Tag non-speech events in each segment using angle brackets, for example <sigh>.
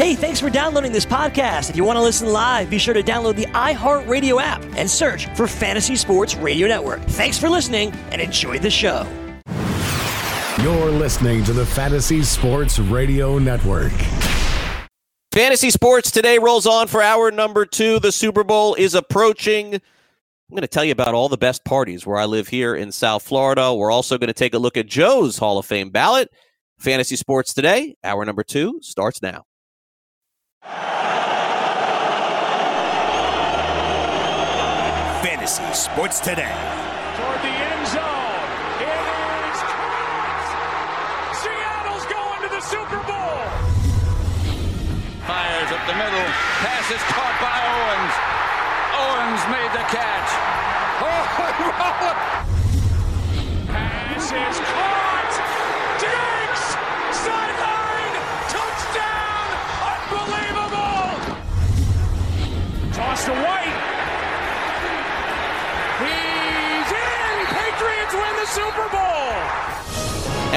Hey, thanks for downloading this podcast. If you want to listen live, be sure to download the iHeartRadio app and search for Fantasy Sports Radio Network. Thanks for listening and enjoy the show. You're listening to the Fantasy Sports Radio Network. Fantasy Sports today rolls on for hour number two. The Super Bowl is approaching. I'm going to tell you about all the best parties where I live here in South Florida. We're also going to take a look at Joe's Hall of Fame ballot. Fantasy Sports today, hour number two starts now. Fantasy Sports Today.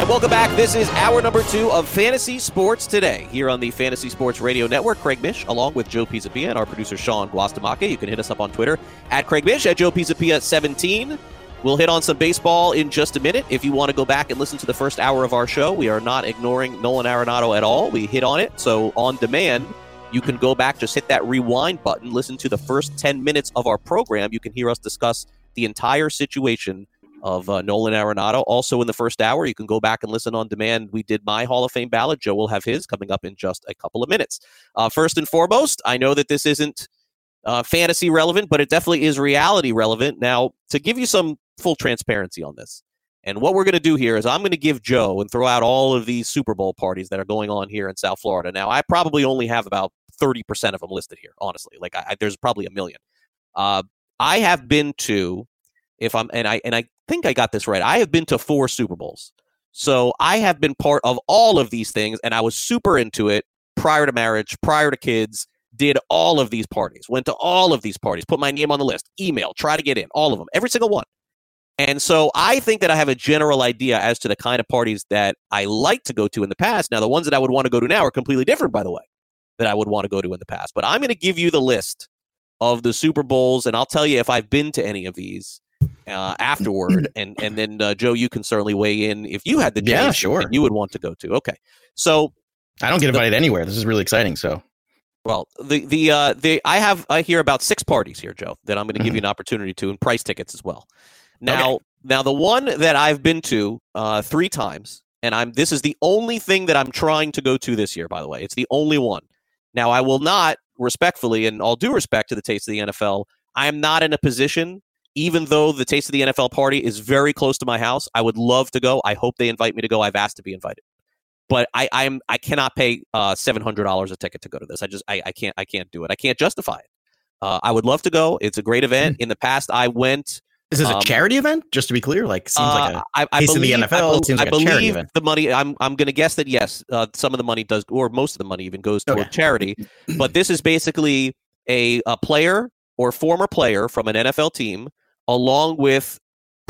And welcome back. This is hour number two of Fantasy Sports Today here on the Fantasy Sports Radio Network. Craig Mish, along with Joe Pisapia and our producer Sean Guastamake. You can hit us up on Twitter at Craig Mish, at Joe Pisapia 17. We'll hit on some baseball in just a minute. If you want to go back and listen to the first hour of our show, we are not ignoring Nolan Arenado at all. We hit on it. So on demand, you can go back, just hit that rewind button, listen to the first 10 minutes of our program. You can hear us discuss the entire situation of uh, Nolan Arenado. Also, in the first hour, you can go back and listen on demand. We did my Hall of Fame ballot. Joe will have his coming up in just a couple of minutes. Uh, first and foremost, I know that this isn't uh, fantasy relevant, but it definitely is reality relevant. Now, to give you some full transparency on this, and what we're going to do here is I'm going to give Joe and throw out all of these Super Bowl parties that are going on here in South Florida. Now, I probably only have about 30% of them listed here, honestly. Like, I, I, there's probably a million. Uh, I have been to, if I'm, and I, and I think I got this right, I have been to four Super Bowls. So I have been part of all of these things, and I was super into it prior to marriage, prior to kids, did all of these parties, went to all of these parties, put my name on the list, email, try to get in, all of them, every single one. And so I think that I have a general idea as to the kind of parties that I like to go to in the past. Now, the ones that I would want to go to now are completely different, by the way, that I would want to go to in the past. But I'm going to give you the list of the Super Bowls, and I'll tell you if I've been to any of these uh, afterward. <clears throat> and and then uh, Joe, you can certainly weigh in if you had the Yeah, chance sure. you would want to go to. Okay, so I don't get invited anywhere. This is really exciting. So well, the the uh, the I have I hear about six parties here, Joe, that I'm going to give Mhm. you an opportunity to, and price tickets as well. Now, now the one that I've been to uh, three times, and I'm this is the only thing that I'm trying to go to this year. By the way, it's the only one. Now, I will not respectfully, and all due respect to the taste of the NFL, I am not in a position. Even though the taste of the NFL party is very close to my house, I would love to go. I hope they invite me to go. I've asked to be invited but I I'm I cannot pay uh seven hundred dollars a ticket to go to this. I just I, I can't I can't do it. I can't justify it. Uh, I would love to go. It's a great event. In the past, I went. is this Um, a charity event? Just to be clear, like seems like uh, a I, I in the NFL, I, bel- it seems like I a charity believe event. the money. I'm I'm going to guess that yes, uh, some of the money does, or most of the money even goes toward Okay. charity. But this is basically a a player or former player from an NFL team, along with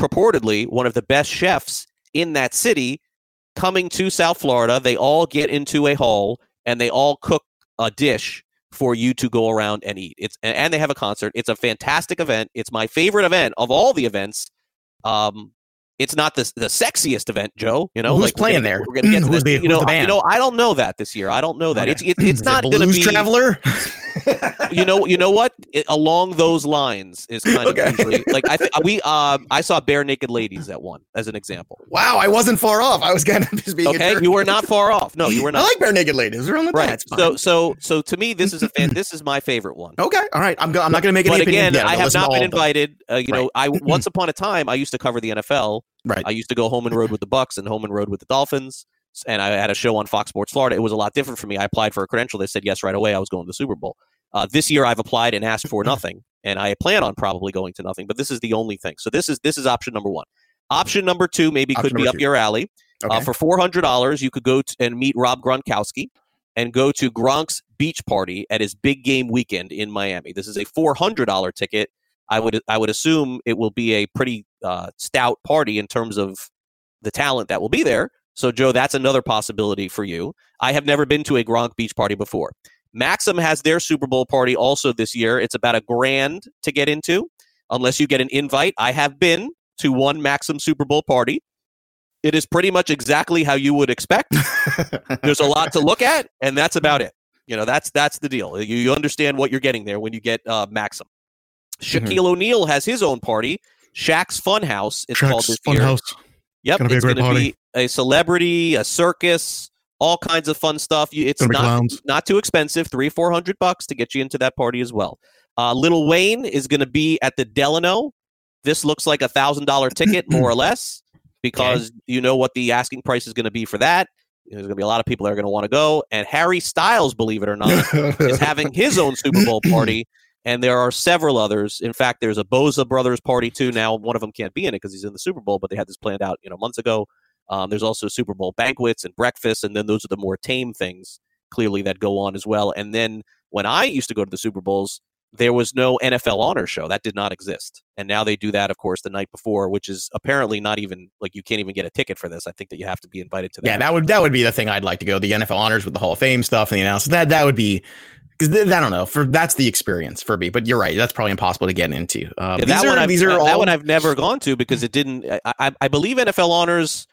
purportedly one of the best chefs in that city, coming to South Florida. They all get into a hall and they all cook a dish for you to go around and eat. It's and they have a concert. It's a fantastic event. It's my favorite event of all the events. Um, it's not the the sexiest event, Joe. You know, Who's like, we're playing gonna- there? We're gonna get to <clears throat> Who's this. the- you know, the you know, I don't know that this year. I don't know that. It's it, it's Is it not going to be. Traveler. <laughs> You know, you know what? It, along those lines is kind Okay. of usually like I think we um I saw Barenaked Ladies at one as an example. wow, I wasn't far off. I was gonna just being Okay, you were not far off. No, you were not. I like Barenaked Ladies. They're on the right. So so so to me, this is a fan. This is my favorite one. okay, all right. I'm go- I'm not gonna make any But again, yet. I have not been invited. Uh, you know, I <clears throat> once upon a time I used to cover the NFL. Right. I used to go home and road with the Bucs and home and road with the Dolphins. And I had a show on Fox Sports Florida. It was a lot different for me. I applied for a credential. They said yes right away. I was going to the Super Bowl. Uh, this year, I've applied and asked for <laughs> nothing, and I plan on probably going to nothing. But this is the only thing. So this is this is option number one. Option number two maybe Option could be up two. your alley. Okay. Uh, for four hundred dollars, you could go t- and meet Rob Gronkowski and go to Gronk's beach party at his big game weekend in Miami. This is a four hundred dollar ticket. I would I would assume it will be a pretty uh, stout party in terms of the talent that will be there. So, Joe, that's another possibility for you. I have never been to a Gronk beach party before. Maxim has their Super Bowl party also this year. It's about a grand to get into, unless you get an invite. I have been to one Maxim Super Bowl party. It is pretty much exactly how you would expect. <laughs> There's a lot to look at, and that's about it. You know, that's that's the deal. You, you understand what you're getting there when you get uh, Maxim. Mm-hmm. Shaquille O'Neal has his own party. Shaq's Funhouse is called this year. Yep, Gonna it's going to be a celebrity, a circus, all kinds of fun stuff. You, it's not not too expensive, three four hundred bucks to get you into that party as well. Uh, Lil Wayne is going to be at the Delano. This looks like a thousand dollar ticket, more or <clears throat> less, because you know what the asking price is going to be for that. There's going to be a lot of people that are going to want to go, and Harry Styles, believe it or not, is having his own Super Bowl party, and there are several others. In fact, there's a Bosa Brothers party too. Now, one of them can't be in it because he's in the Super Bowl, but they had this planned out, you know, months ago. Um, there's also Super Bowl banquets and breakfasts, and then those are the more tame things, clearly that go on as well. And then when I used to go to the Super Bowls, there was no NFL honor show that did not exist, and now they do that, of course, the night before, which is apparently not even like you can't even get a ticket for this. I think that you have to be invited to that. Yeah, that would that would be the thing I'd like to go. The NFL honors with the Hall of Fame stuff and the announcement. That that would be because I don't know for that's the experience for me. But you're right, that's probably impossible to get into. Uh, Yeah, these that are one I've, these are that all one I've never gone to because it didn't. I, I, I believe NFL honors.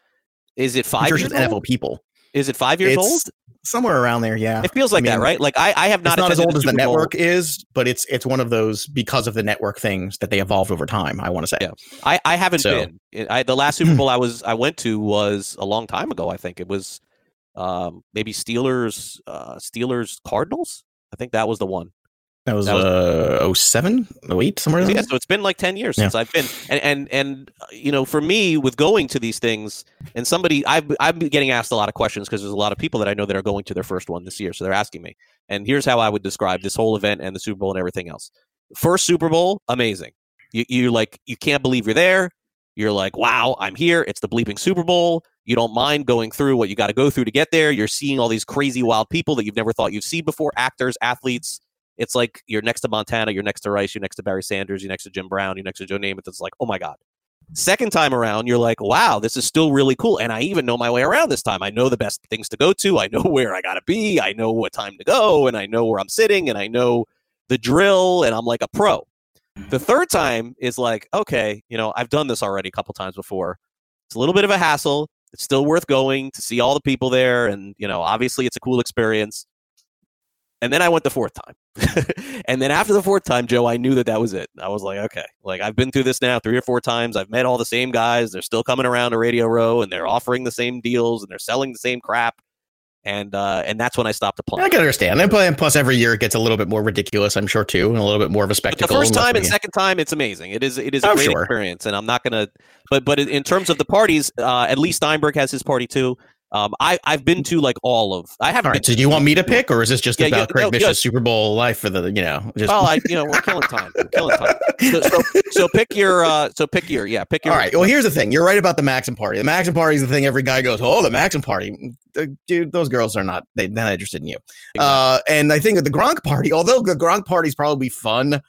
Is it five years NFL old? people. Is it five years It's old? Somewhere around there. Yeah, It feels like I that, right? Like I, I have not. it's not as old a as the Bowl. network is, but it's it's one of those because of the network things that they evolved over time. I want to say. Yeah. I, I haven't So- been. I, the last Super Bowl I was I went to was a long time ago. I think it was um, maybe Steelers uh, Steelers Cardinals. I think that was the one. That was, That was- uh 07, 08, somewhere. Yeah, so it's been like ten years Yeah. since I've been, and and and you know, for me with going to these things, and somebody I've I've been getting asked a lot of questions because there's a lot of people that I know that are going to their first one this year, so they're asking me. And here's how I would describe this whole event and the Super Bowl and everything else. First Super Bowl, amazing. You you like you can't believe you're there. You're like, wow, I'm here. It's the bleeping Super Bowl. You don't mind going through what you got to go through to get there. You're seeing all these crazy, wild people that you've never thought you'd see before actors, athletes. It's like you're next to Montana, you're next to Rice, you're next to Barry Sanders, you're next to Jim Brown, you're next to Joe Namath. It's like, oh my God. Second time around, you're like, wow, this is still really cool. And I even know my way around this time. I know the best things to go to. I know <laughs> where I got to be. I know what time to go. And I know where I'm sitting. And I know the drill. And I'm like a pro. The mm-hmm. third time is like, okay, you know, I've done this already a couple times before. It's a little bit of a hassle. It's still worth going to see all the people there. And, you know, obviously it's a cool experience. And then I went the fourth time. <laughs> and then after the fourth time, Joe, I knew that that was it. I was like, okay, like I've been through this now three or four times. I've met all the same guys. They're still coming around to Radio Row and they're offering the same deals and they're selling the same crap. And uh, and that's when I stopped applying. I can understand. And plus- every year it gets a little bit more ridiculous, I'm sure, too, and a little bit more of a But the spectacle. first time and second time, it's amazing. It is it is a Oh, great sure. experience, and I'm not gonna. But but in- in terms of the parties, uh, at least Steinberg has his party too. Um, I I've been to like all of. I haven't. All been. So, do you want me to pick, or is this just Yeah, about yeah, Craig no, Mish's yeah. Super Bowl life for the, you know, just Well, I you know we're killing time. We're killing time. So, so, so pick your uh, so pick your yeah pick your All right. Well, here's the thing. You're right about the Maxim party. The Maxim party is the thing every guy goes, "Oh, the Maxim party." Dude, those girls are not they, they're not interested in you. Uh, and I think that the Gronk party, although the Gronk party is probably fun,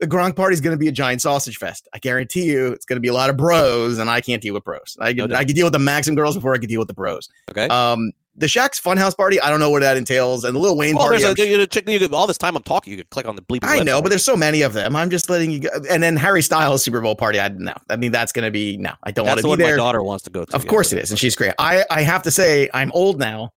the Gronk party is going to be a giant sausage fest. I guarantee you, it's going to be a lot of bros, and I can't deal with bros. I can doubt. I can deal with the Maxim girls before I can deal with the bros. okay. Um, the Shaq's Funhouse party, I don't know what that entails, and the Lil Wayne well, party. a, you know, you all this time I'm talking. You could click on the bleeping. I know, but there's so many of them. I'm just letting you go. And then Harry Styles Super Bowl party. I know. I mean, that's going to be no. I don't want to be one there. my daughter wants to go to. Of yeah. course it is, and she's great. I I have to say, I'm old now.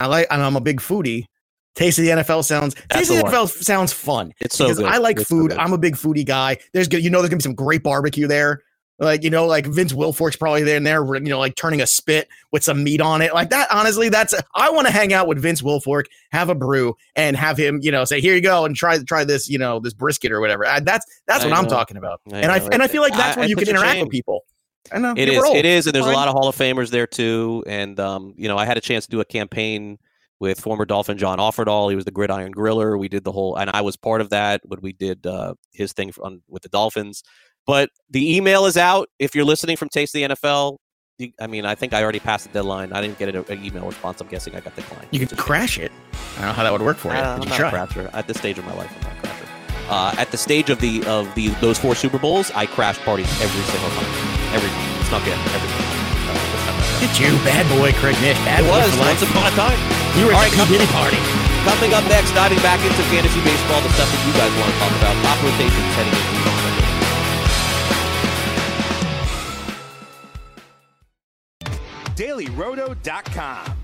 I like, and I'm a big foodie. Taste of the NFL sounds. That's Taste of the. NFL sounds fun It's so good. I like It's so food. good. I'm a big foodie guy. There's good, you know, there's gonna be some great barbecue there. Like you know, like Vince Wilfork's probably there and there, you know, like turning a spit with some meat on it, like that. Honestly, that's I want to hang out with Vince Wilfork, have a brew, and have him, you know, say, "Here you go," and try try this, you know, this brisket or whatever. I, that's that's I what I'm talking about, I and I and I feel like that's where you can interact shame. with people. I know It is. It is, and there's Fine. a lot of Hall of Famers there too. And um, you know, I had a chance to do a campaign with former Dolphin John Offerdahl. He was the Gridiron Griller. We did the whole, and I was part of that when we did uh, his thing on, with the Dolphins. But the email is out. If you're listening from Taste of the NFL, you, I mean, I think I already passed the deadline. I didn't get an, email response. I'm guessing I got declined. You could crash it. I don't know how that would work for you. I- but I'm you not try. a crasher. At this stage of my life, I'm not a crasher. Uh, at the stage of the of the those four Super Bowls, I crash parties every single time. Every not good. Every time. At you, bad boy Craig Mish. Bad It boy was for once upon a time. You were All at right, the come- P. Diddy party. Coming up next, diving back into fantasy baseball, the stuff that you guys want to talk about, top rotations heading into the DailyRoto.com.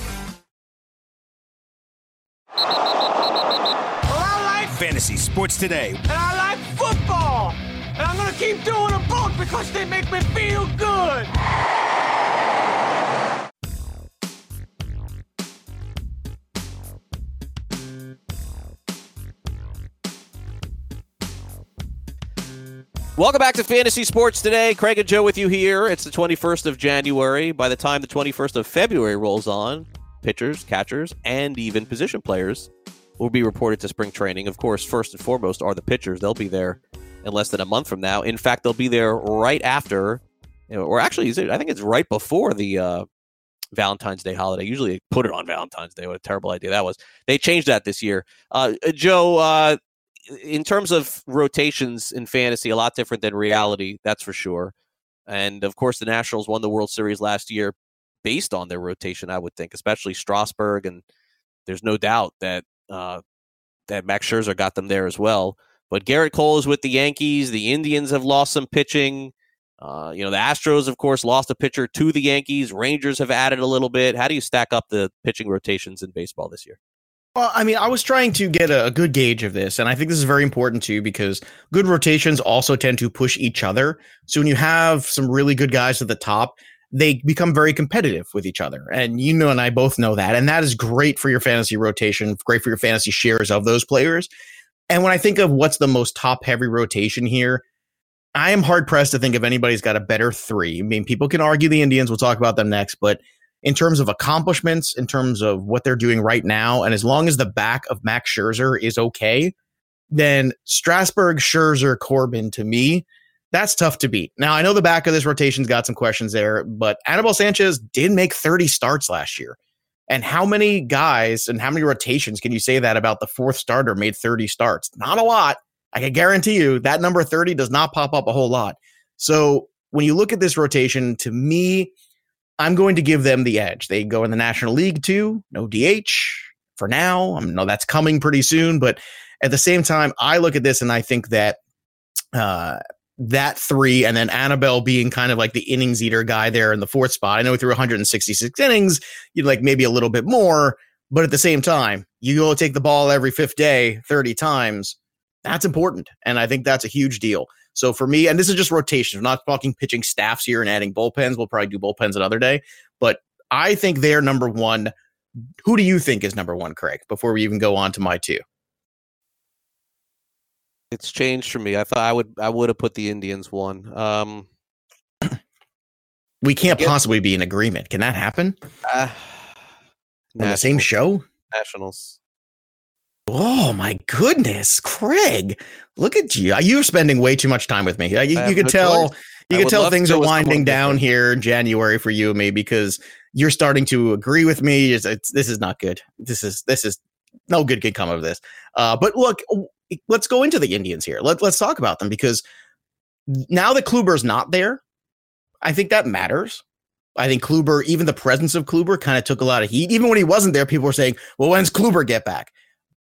Well, I like Fantasy Sports Today. and I like football. And I'm gonna keep doing them both because they make me feel good. Welcome back to Fantasy Sports Today. Craig and Joe with you here. It's the 21st of January. By the time the 21st of February rolls on, pitchers, catchers, and even position players will be reported to spring training. Of course, first and foremost are the pitchers. They'll be there in less than a month from now. In fact, they'll be there right after, or actually, I think it's right before the uh, Valentine's Day holiday. Usually they put it on Valentine's Day. What a terrible idea that was. They changed that this year. Uh, Joe, uh, in terms of rotations in fantasy, a lot different than reality, that's for sure. And of course, the Nationals won the World Series last year based on their rotation, I would think, especially Strasburg. And there's no doubt that uh, that Max Scherzer got them there as well. But Gerrit Cole is with the Yankees. The Indians have lost some pitching. Uh, you know, the Astros, of course, lost a pitcher to the Yankees. Rangers have added a little bit. How do you stack up the pitching rotations in baseball this year? Well, I mean, I was trying to get a, good gauge of this, and I think this is very important too because good rotations also tend to push each other. So when you have some really good guys at the top, they become very competitive with each other. And you know, and I both know that. And that is great for your fantasy rotation, great for your fantasy shares of those players. And when I think of what's the most top heavy rotation here, I am hard pressed to think of anybody's got a better three. I mean, people can argue the Indians, we'll talk about them next, but in terms of accomplishments, in terms of what they're doing right now, and as long as the back of Max Scherzer is okay, then Strasburg, Scherzer, Corbin to me, that's tough to beat. Now, I know the back of this rotation's got some questions there, but Anibal Sanchez did make 30 starts last year. And how many guys and how many rotations can you say that about the fourth starter made 30 starts? Not a lot. I can guarantee you that number 30 does not pop up a whole lot. So when you look at this rotation, to me, I'm going to give them the edge. They go in the National League too, no DH for now. I know that's coming pretty soon, but at the same time, I look at this and I think that uh, that three, and then Annabelle being kind of like the innings eater guy there in the fourth spot. I know threw 166 innings, you'd like maybe a little bit more, but at the same time, you go take the ball every fifth day 30 times. That's important. And I think that's a huge deal. So for me, and this is just rotation, we're not talking pitching staffs here and adding bullpens. We'll probably do bullpens another day. But I think they're number one. Who do you think is number one, Craig, before we even go on to my two? It's changed for me. I thought I would I would have put the Indians one. Um, We can't possibly be in agreement. Can that happen uh, on the same show? Nationals. Oh my goodness, Craig! Look at you. You're spending way too much time with me. You, you could tell. choice. You I can tell things are winding down different. here in January for you and me because you're starting to agree with me. It's, it's, this is not good. This is this is no good can come of this. Uh, but look, let's go into the Indians here. Let, let's talk about them because now that Kluber's not there, I think that matters. I think Kluber, even the presence of Kluber, kind of took a lot of heat. Even when he wasn't there, people were saying, "Well, when's Kluber get back?"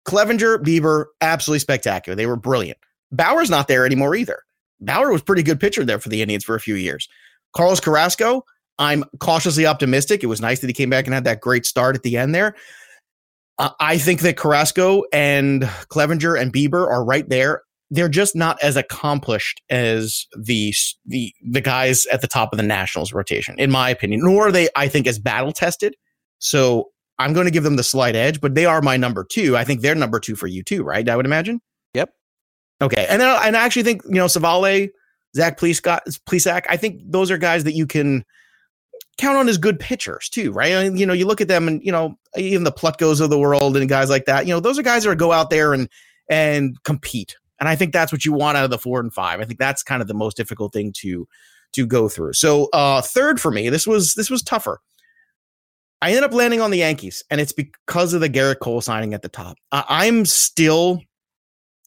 Clevinger, Bieber, absolutely spectacular. They were brilliant. Bauer's not there anymore either. Bauer was pretty good pitcher there for the Indians for a few years. Carlos Carrasco, I'm cautiously optimistic. It was nice that he came back and had that great start at the end there. Uh, I think that Carrasco and Clevinger and Bieber are right there. They're just not as accomplished as the the the guys at the top of the Nationals rotation, in my opinion. Nor are they, I think, as battle tested. So I'm going to give them the slight edge, but they are my number two. I think they're number two for you too, right? I would imagine. Yep. Okay, and then, and I actually think you know Civale, Zach Plesac. I think those are guys that you can count on as good pitchers too, right? I you know, you look at them and you know, even the Plutko's of the world and guys like that. You know, those are guys that are go out there and and compete. And I think that's what you want out of the four and five. I think that's kind of the most difficult thing to to go through. So uh third for me, this was this was tougher. I ended up landing on the Yankees, and it's because of the Gerrit Cole signing at the top. Uh, I'm still,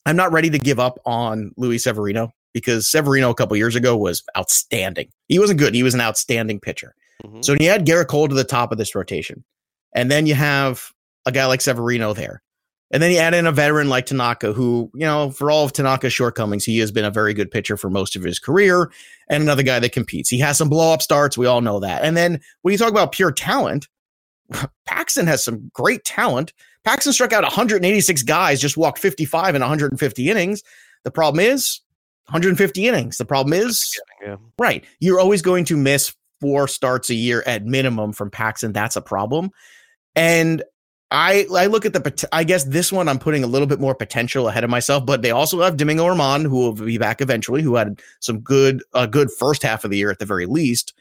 I'm not ready to give up on Luis Severino because Severino a couple years ago was outstanding. He wasn't good; he was an outstanding pitcher. Mm-hmm. So you add Gerrit Cole to the top of this rotation, and then you have a guy like Severino there, and then you add in a veteran like Tanaka, who you know, for all of Tanaka's shortcomings, he has been a very good pitcher for most of his career, and another guy that competes. He has some blow up starts, we all know that. And then when you talk about pure talent <laughs> Paxton has some great talent. Paxton struck out 186 guys, just walked 55 in 150 innings. The problem is 150 innings. The problem is, yeah. right, you're always going to miss four starts a year at minimum from Paxton. That's a problem. And I I look at the I guess this one I'm putting a little bit more potential ahead of myself, but they also have Domingo Germán who will be back eventually, who had some good a good first half of the year at the very least.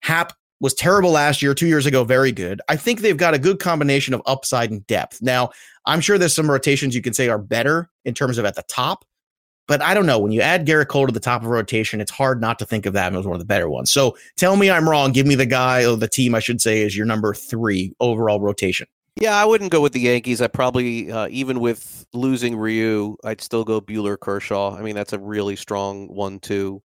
Happ was terrible last year, two years ago, very good. I think they've got a good combination of upside and depth. Now, I'm sure there's some rotations you can say are better in terms of at the top, but I don't know. When you add Gerrit Cole to the top of rotation, it's hard not to think of that as one of the better ones. So tell me I'm wrong. Give me the guy or the team, I should say, is your number three overall rotation. Yeah, I wouldn't go with the Yankees. I probably, uh, even with losing Ryu, I'd still go Buehler Kershaw. I mean, that's a really strong one, too.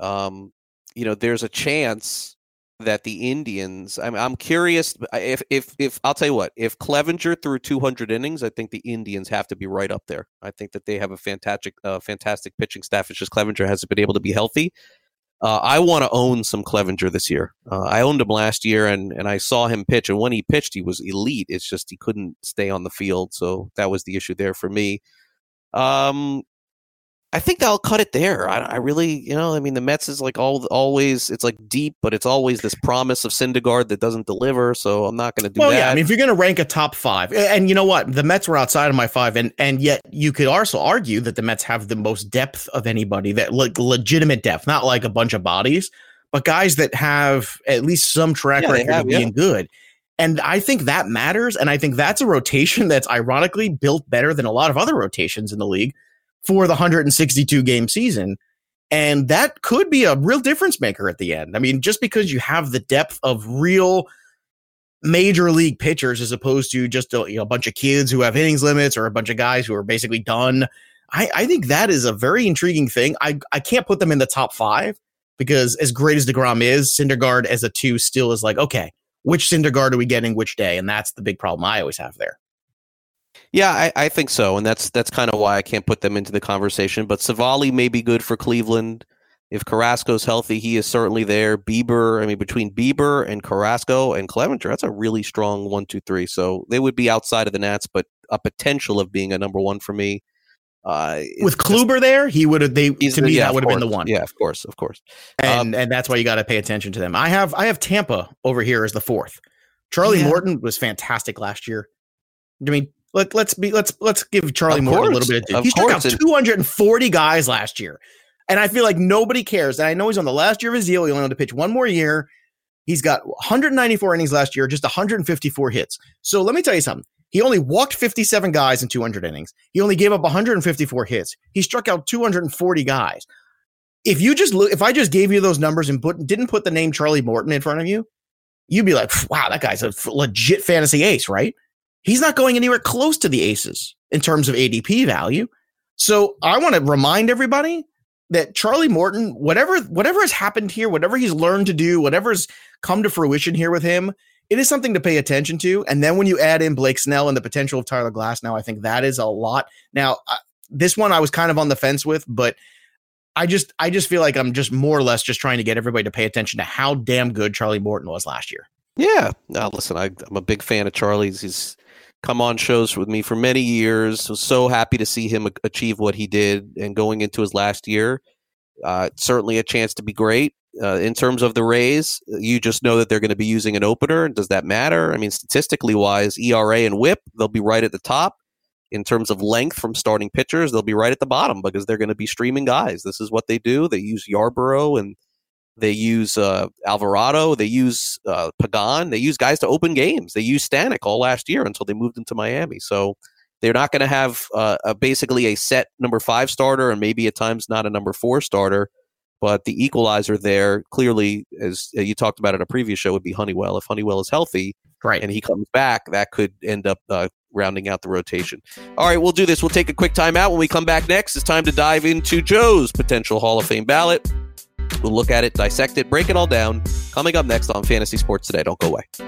Um, you know, there's a chance that the Indians. I'm I'm curious if if if I'll tell you what if Clevinger threw 200 innings, I think the Indians have to be right up there. I think that they have a fantastic uh, fantastic pitching staff. It's just Clevinger hasn't been able to be healthy. Uh, I want to own some Clevinger this year. Uh, I owned him last year, and and I saw him pitch, and when he pitched, he was elite. It's just he couldn't stay on the field, so that was the issue there for me. Um, I think I'll cut it there. I, I, really, you know, I mean, the Mets is like all always. It's like deep, but it's always this promise of Syndergaard that doesn't deliver. So I'm not going to do well, that. Yeah, I mean, if you're going to rank a top five, and you know what, the Mets were outside of my five, and and yet you could also argue that the Mets have the most depth of anybody that like legitimate depth, not like a bunch of bodies, but guys that have at least some track yeah, record have, of being yeah. good. And I think that matters. And I think that's a rotation that's ironically built better than a lot of other rotations in the league for the 162 game season. And that could be a real difference maker at the end. I mean, just because you have the depth of real major league pitchers as opposed to just a, you know, a bunch of kids who have innings limits or a bunch of guys who are basically done. I, I think that is a very intriguing thing. I, I can't put them in the top five because as great as DeGrom is, Syndergaard as a two still is like, okay, which Syndergaard are we getting which day? And that's the big problem I always have there. Yeah, I, I think so, and that's that's kind of why I can't put them into the conversation. But Civale may be good for Cleveland. If Carrasco's healthy, he is certainly there. Bieber, I mean, between Bieber and Carrasco and Clevinger, that's a really strong one, two, three. So they would be outside of the Nats, but a potential of being a number one for me. Uh, With Kluber just, there, he would have. They to me yeah, that would have been the one. Yeah, of course, of course. And um, and that's why you got to pay attention to them. I have I have Tampa over here as the fourth. Charlie yeah. Morton was fantastic last year. I mean, let, let's be let's let's give Charlie Moore a little bit. Of he struck out 240 guys last year, and I feel like nobody cares. And I know he's on the last year of his deal. He only had to pitch one more year. He's got 194 innings last year, just 154 hits. So let me tell you something. He only walked 57 guys in 200 innings. He only gave up 154 hits. He struck out 240 guys. If you just look, if I just gave you those numbers and put didn't put the name Charlie Morton in front of you, you'd be like, "Wow, that guy's a legit fantasy ace, right?" He's not going anywhere close to the aces in terms of ADP value. So I want to remind everybody that Charlie Morton, whatever whatever has happened here, whatever he's learned to do, whatever's come to fruition here with him, it is something to pay attention to. And then when you add in Blake Snell and the potential of Tyler Glasnow I think that is a lot. Now, this one I was kind of on the fence with, but I just I just feel like I'm just more or less just trying to get everybody to pay attention to how damn good Charlie Morton was last year. Yeah. Now listen, I, am a big fan of Charlie's. He's come on shows with me for many years. Was so happy to see him achieve what he did, and going into his last year, uh, certainly a chance to be great. Uh, in terms of the Rays, you just know that they're going to be using an opener. Does that matter? I mean, statistically wise, ERA and WHIP, they'll be right at the top. In terms of length from starting pitchers, they'll be right at the bottom because they're going to be streaming guys. This is what they do. They use Yarbrough and They use uh, Alvarado. They use uh, Pagan. They use guys to open games. They used Stanek all last year until they moved into Miami. So they're not going to have uh, a, basically a set number five starter and maybe at times not a number four starter. But the equalizer there clearly, as you talked about in a previous show, would be Honeywell. If Honeywell is healthy, right, and he comes back, that could end up uh, rounding out the rotation. All right, we'll do this. We'll take a quick timeout. When we come back next, it's time to dive into Joe's potential Hall of Fame ballot. We'll look at it, dissect it, break it all down. Coming up next on Fantasy Sports Today. Don't go away.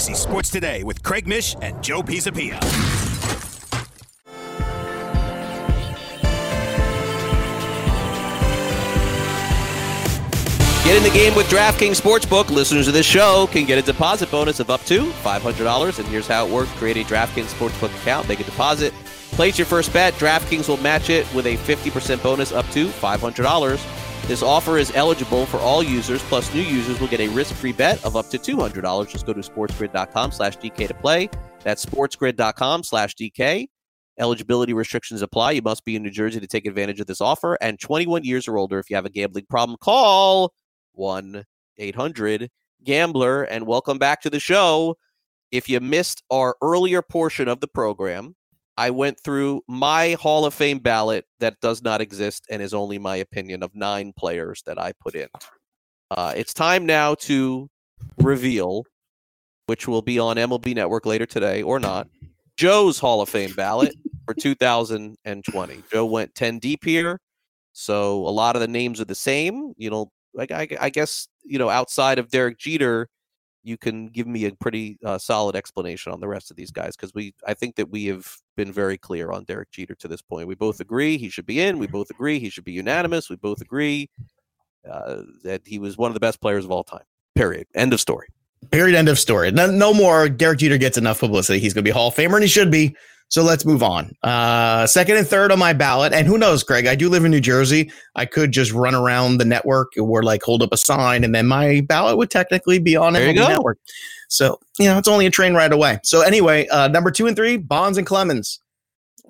Fantasy Sports Today with Craig Mish and Joe Pisapia. Get in the game with DraftKings Sportsbook. Listeners of this show can get a deposit bonus of up to $500. And here's how it works create a DraftKings Sportsbook account, make a deposit, place your first bet. DraftKings will match it with a 50% bonus up to $500. This offer is eligible for all users, plus new users will get a risk-free bet of up to $200. Just go to sportsgrid.com slash DK to play. That's sportsgrid.com slash DK. Eligibility restrictions apply. You must be in New Jersey to take advantage of this offer and 21 years or older. If you have a gambling problem, call 1 800 Gambler. And welcome back to the show. If you missed our earlier portion of the program, I went through my Hall of Fame ballot that does not exist and is only my opinion of nine players that I put in. Uh, it's time now to reveal, which will be on MLB Network later today or not, Joe's Hall of Fame ballot for <laughs> 2020. Joe went 10 deep here. So a lot of the names are the same. You know, like I, I guess, you know, outside of Derek Jeter, you can give me a pretty uh, solid explanation on the rest of these guys because we I think that we have been very clear on Derek Jeter to this point. We both agree he should be in. We both agree he should be <laughs> unanimous. We both agree uh, that he was one of the best players of all time. Period. End of story. Period. End of story. No, no more. Derek Jeter gets enough publicity. He's going to be Hall of Famer, and he should be. So let's move on. Uh, second and third on my ballot, and who knows, Greg? I do live in New Jersey. I could just run around the network or like hold up a sign, and then my ballot would technically be on the network. So you know, it's only a train ride away. So anyway, uh, number two and three, Bonds and Clemens.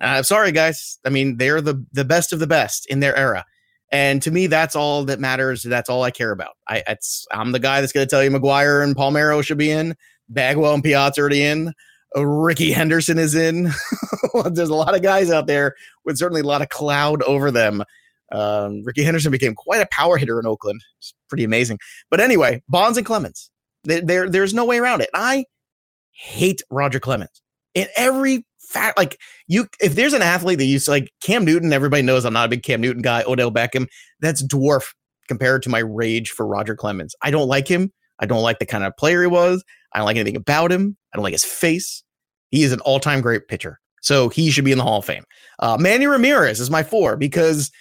Uh, sorry, guys. I mean, they're the the best of the best in their era. And to me, that's all that matters. That's all I care about. I, I'm the guy that's going to tell you McGwire and Palmeiro should be in, Bagwell and Piazza already in. Rickey Henderson is in. <laughs> There's a lot of guys out there with certainly a lot of cloud over them. Um, Rickey Henderson became quite a power hitter in Oakland. It's pretty amazing. But anyway, Bonds and Clemens. There, there's no way around it. I hate Roger Clemens in every fact. Like you, if there's an athlete that you like Cam Newton, everybody knows I'm not a big Cam Newton guy. Odell Beckham, that's dwarf compared to my rage for Roger Clemens. I don't like him. I don't like the kind of player he was. I don't like anything about him. I don't like his face. He is an all time great pitcher. So he should be in the Hall of Fame. Uh, Manny Ramirez is my four because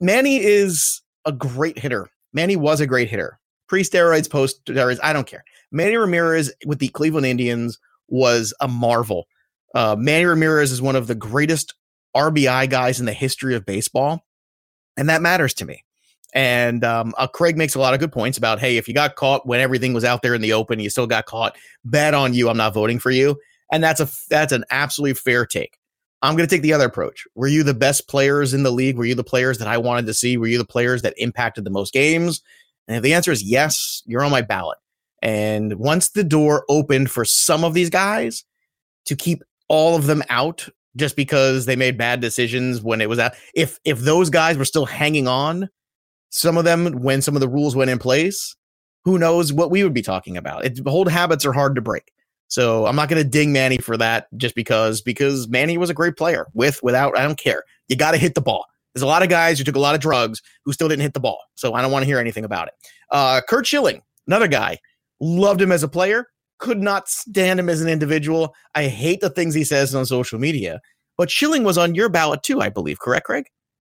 Manny is a great hitter. Manny was a great hitter. Pre steroids, post steroids, I don't care. Manny Ramirez with the Cleveland Indians was a marvel. Uh, Manny Ramirez is one of the greatest RBI guys in the history of baseball. And that matters to me. And um, uh, Craig makes a lot of good points about, hey, if you got caught when everything was out there in the open, you still got caught. Bad on you. I'm not voting for you. And that's a that's an absolutely fair take. I'm going to take the other approach. Were you the best players in the league? Were you the players that I wanted to see? Were you the players that impacted the most games? And if the answer is yes, you're on my ballot. And once the door opened for some of these guys to keep all of them out just because they made bad decisions when it was out, if if those guys were still hanging on some of them, when some of the rules went in place, who knows what we would be talking about? It, old habits are hard to break. So I'm not going to ding Manny for that just because because Manny was a great player with without I don't care. You got to hit the ball. There's a lot of guys who took a lot of drugs who still didn't hit the ball. So I don't want to hear anything about it. Uh, Curt Schilling, another guy, loved him as a player, could not stand him as an individual. I hate the things he says on social media. But Schilling was on your ballot too, I believe. Correct, Craig?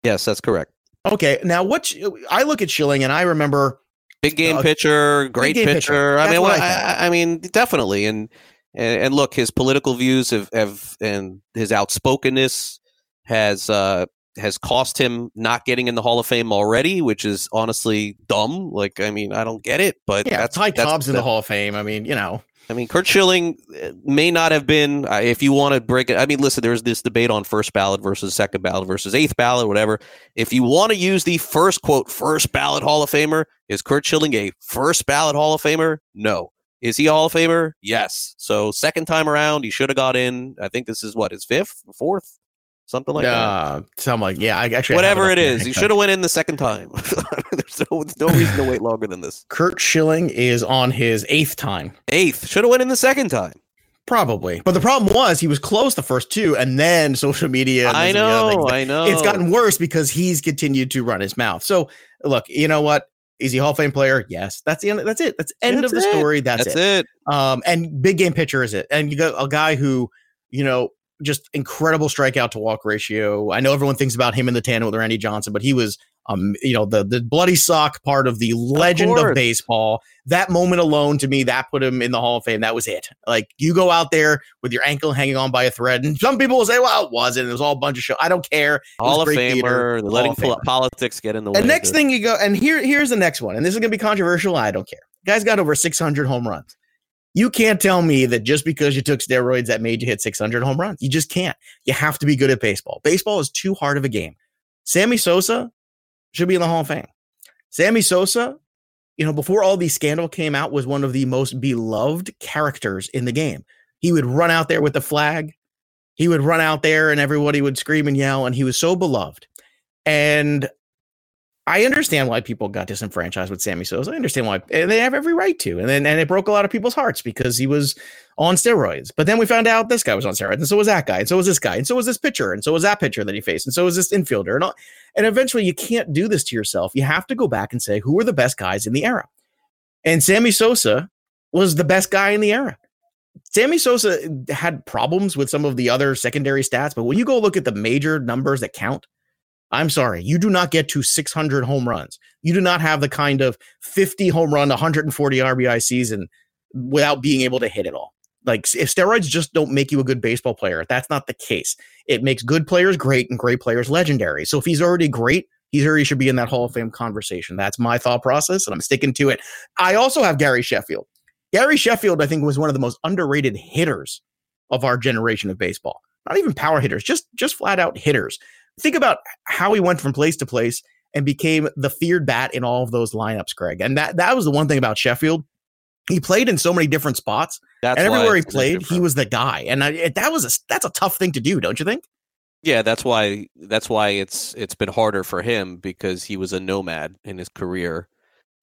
Yes, that's correct. Okay. Now, what I look at Schilling and I remember big game uh, pitcher, great pitcher. pitcher. I mean, well, I, I, mean, definitely. And, and, and look, his political views have, have and his outspokenness has uh, has cost him not getting in the Hall of Fame already, which is honestly dumb. Like, I mean, I don't get it, but yeah, that's Ty that's, Cobb's in the Hall of Fame. I mean, you know. I mean, Curt Schilling uh, may not have been, if you want to break it. I mean, listen, there's this debate on first ballot versus second ballot versus eighth ballot, whatever. If you want to use the first quote, first ballot Hall of Famer, is Curt Schilling a first ballot Hall of Famer? No. Is he a Hall of Famer? Yes. So second time around, he should have got in. I think this is what his fifth, fourth something like uh, that. Something like yeah, I actually whatever it is. You should have went in the second time. <laughs> there's, no, there's no reason to wait longer than this. Curt Schilling is on his eighth time. Eighth should have went in the second time. Probably, but the problem was he was close the first two, and then <laughs> social media. I know, I know. It's gotten worse because he's continued to run his mouth. So look, you know what? Is he Hall of Fame player? Yes. That's the end. That's it. That's end that's of the it. story. That's, that's it. it. Um, and big game pitcher is it? And you got a guy who, you know, just incredible strikeout to walk ratio. I know everyone thinks about him in the tandem with Randy Johnson, but he was um, you know, the the bloody sock part of the legend of, of, baseball. That moment alone, to me, that put him in the Hall of Fame. That was it. Like you go out there with your ankle hanging on by a thread, and some people will say, "Well, it wasn't. It was all a bunch of show." I don't care. Hall of Famer, letting Famer. politics get in the way. And next thing you go, and here here's the next one, and this is gonna be controversial. I don't care. Guy's got over 600 home runs. You can't tell me that just because you took steroids that made you hit 600 home runs. You just can't. You have to be good at baseball. Baseball is too hard of a game. Sammy Sosa should be in the Hall of Fame. Sammy Sosa, you know, before all these scandal came out, was one of the most beloved characters in the game. He would run out there with the flag. He would run out there and everybody would scream and yell, and he was so beloved. And I understand why people got disenfranchised with Sammy Sosa. I understand why, and they have every right to. And then and it broke a lot of people's hearts because he was on steroids. But then we found out this guy was on steroids, and so was that guy, and so was this guy, and so was this pitcher, and so was that pitcher that he faced, and so was this infielder, and all. And eventually, you can't do this to yourself. You have to go back and say who were the best guys in the era. And Sammy Sosa was the best guy in the era. Sammy Sosa had problems with some of the other secondary stats, but when you go look at the major numbers that count, I'm sorry, you do not get to 600 home runs. You do not have the kind of 50 home run, 140 RBI season without being able to hit it all. Like if steroids just don't make you a good baseball player, that's not the case. It makes good players great and great players legendary. So if he's already great, he's already should be in that Hall of Fame conversation. That's my thought process, and I'm sticking to it. I also have Gary Sheffield. Gary Sheffield, I think, was one of the most underrated hitters of our generation of baseball. Not even power hitters, just just flat out hitters think about how he went from place to place and became the feared bat in all of those lineups, Greg. And that that was the one thing about Sheffield. He played in so many different spots, that's and everywhere he played, he was the guy. And I, that was a that's a tough thing to do, don't you think? Yeah, that's why that's why it's it's been harder for him because he was a nomad in his career,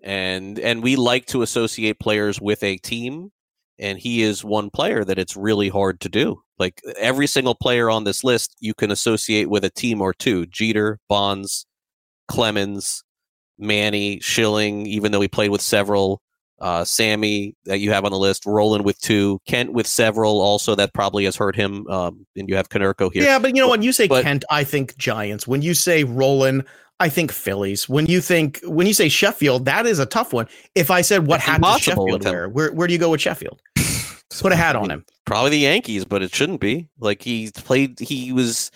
and and we like to associate players with a team, and he is one player that it's really hard to do. Like every single player on this list, you can associate with a team or two: Jeter, Bonds, Clemens, Manny, Schilling. Even though he played with several, uh, Sammy that you have on the list, Rolen with two, Kent with several. Also, that probably has hurt him. Um, and you have Konerko here. Yeah, but you know when you say but, Kent, I think Giants. When you say Rolen, I think Phillies. When you think when you say Sheffield, that is a tough one. If I said what hat does Sheffield wear, where where do you go with Sheffield? <sighs> Put a hat on him. Probably the Yankees, but it shouldn't be. Like he played, he was,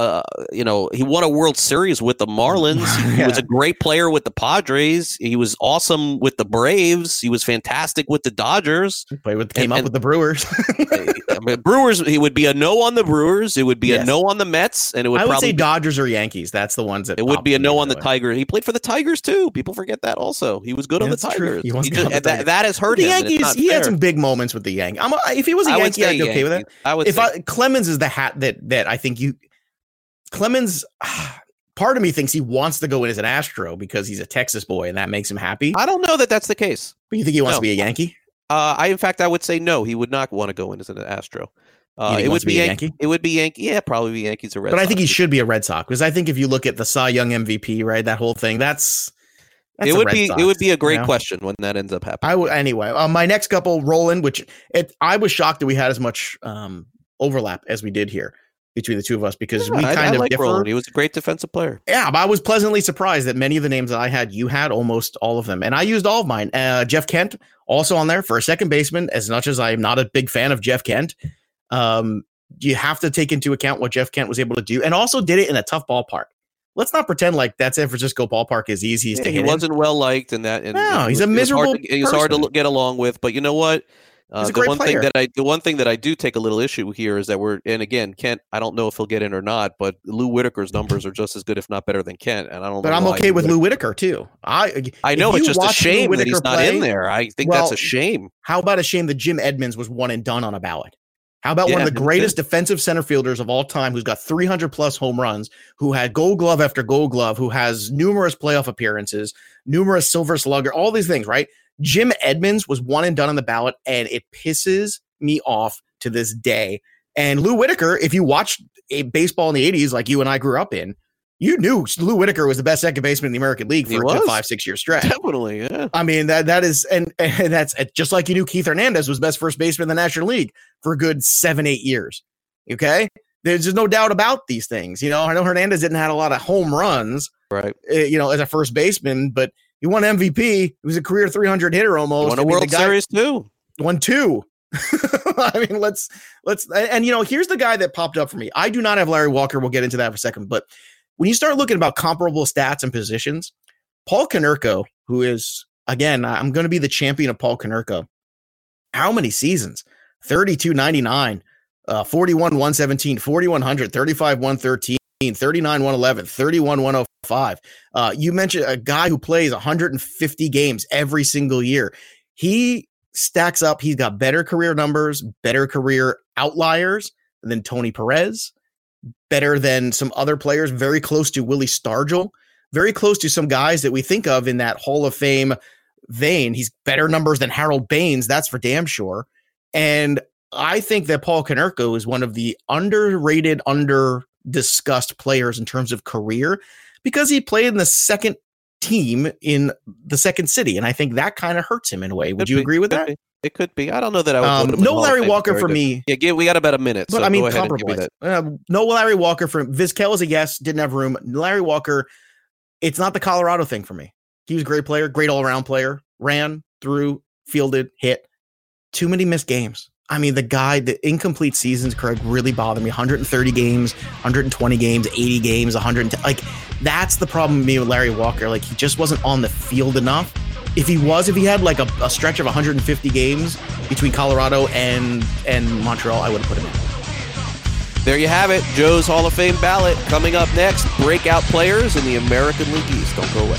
uh, you know, he won a World Series with the Marlins. <laughs> He, yeah. was a great player with the Padres. He was awesome with the Braves. He was fantastic with the Dodgers. Played with, came and, up with the Brewers. <laughs> I mean, <laughs> Brewers. He would be a no on the Brewers. It would be yes. a no on the Mets, and it would. I would probably say Dodgers or Yankees. That's the ones that. It would be a no on the Tigers. He played for the Tigers too. People forget that also. He was good yeah, on the Tigers. He he just, that, that, has hurt the him. Yankees. He fair. had some big moments with the Yankees. I'm, if he was a Yankee, I'd be okay with it. I would. If I, Clemens is the hat that that I think you Clemens. <sighs> Part of me thinks he wants to go in as an Astro because he's a Texas boy and that makes him happy. I don't know that that's the case. But you think he wants no. to be a Yankee? Uh, I in fact I would say no. He would not want to go in as an Astro. Uh, it would be Yankee. It would be Yankee. Yeah, probably be Yankees or Red. but I think he should be a Red Sox because I think if you look at the Cy Young MVP, right, that whole thing, that's, that's It would Red be. Sox, it would be a great you know? question when that ends up happening. I would anyway. Uh, my next couple, Rolen, which it, I was shocked that we had as much um, overlap as we did here between the two of us because we kind I of like differ. Rolen. He was a great defensive player. Yeah, but I was pleasantly surprised that many of the names that I had, you had almost all of them, and I used all of mine. Uh, Jeff Kent also on there for a second baseman. As much as I'm not a big fan of Jeff Kent, um, you have to take into account what Jeff Kent was able to do, and also did it in a tough ballpark. Let's not pretend like that San Francisco ballpark is easy Yeah, he wasn't well liked, and that. And No, he's was- a it was hard miserable to- He was hard to get along with, but you know what? Uh, the one player. thing that I, the one thing that I do take a little issue here is that we're, and again, Kent. I don't know if he'll get in or not, but Lou Whitaker's numbers are just as good, if not better, than Kent. And I don't. But I'm okay with Lou Whitaker too. I I know it's just a shame that he's not in there. I think well, that's a shame. How about a shame that Jim Edmonds was one and done on a ballot? How about one of the greatest defensive center fielders of all time who's got 300 plus home runs, who had gold glove after gold glove, who has numerous playoff appearances, numerous silver slugger, all these things, right? Jim Edmonds was one and done on the ballot, and it pisses me off to this day. And Lou Whitaker, if you watched a baseball in the 80s like you and I grew up in, you knew Lou Whitaker was the best second baseman in the American League for a five, six year stretch. Definitely, yeah. I mean that that is and, <laughs> and that's just like you knew Keith Hernandez was best first baseman in the National League for a good seven eight years. Okay, there's just no doubt about these things. You know, I know Hernandez didn't have a lot of home runs, Right. uh, you know, as a first baseman, but he won MVP. He was a career 300 hitter almost. Won I a mean, the World guy Series too. won two. <laughs> I mean, let's let's and, and, you know, here's the guy that popped up for me. I do not have Larry Walker. We'll get into that for a second, but when you start looking about comparable stats and positions, Paul Konerko, who is again, I'm going to be the champion of Paul Konerko. How many seasons? 32 99, uh, 41 117, 4100, 35 113, 39 111, 31 105. Uh, you mentioned a guy who plays 150 games every single year. He stacks up. He's got better career numbers, better career outliers than Tony Perez, better than some other players, very close to Willie Stargell, very close to some guys that we think of in that Hall of Fame vein. He's better numbers than Harold Baines, that's for damn sure. And I think that Paul Konerko is one of the underrated, under discussed players in terms of career because he played in the second team in the second city. And I think that kind of hurts him in a way. Would Could you be, agree with that? be. It could be. I don't know that I would. Um, vote him in no the Hall of Larry Walker for me. Yeah, we got about a minute. But so I mean, go ahead and give me compromise. Uh, no Larry Walker for Vizquel is a yes. Didn't have room. Larry Walker, it's not the Colorado thing for me. He was a great player, great all around player. Ran, threw, fielded, hit. Too many missed games. I mean, the guy, the incomplete seasons, Craig, really bothered me. 130 games, 120 games, 80 games, 110. Like, that's the problem with me with Larry Walker. Like, he just wasn't on the field enough. If he was, if he had like a, a stretch of 150 games between Colorado and and Montreal, I would have put him in. There you have it. Joe's Hall of Fame ballot coming up next. Breakout players in the American League East. Don't go away.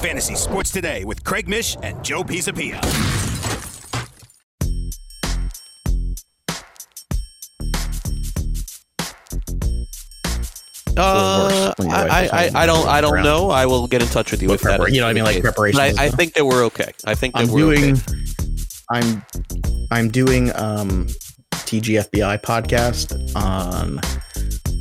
Fantasy Sports Today with Craig Mish and Joe Pisapia. Uh, when your wife I, I, I don't I don't know. I will get in touch with you Like if that. prepar- is you know what I mean, like case. preparation I, I think that we're okay. I think that I'm we're doing okay. I'm I'm doing um TGFBI podcast on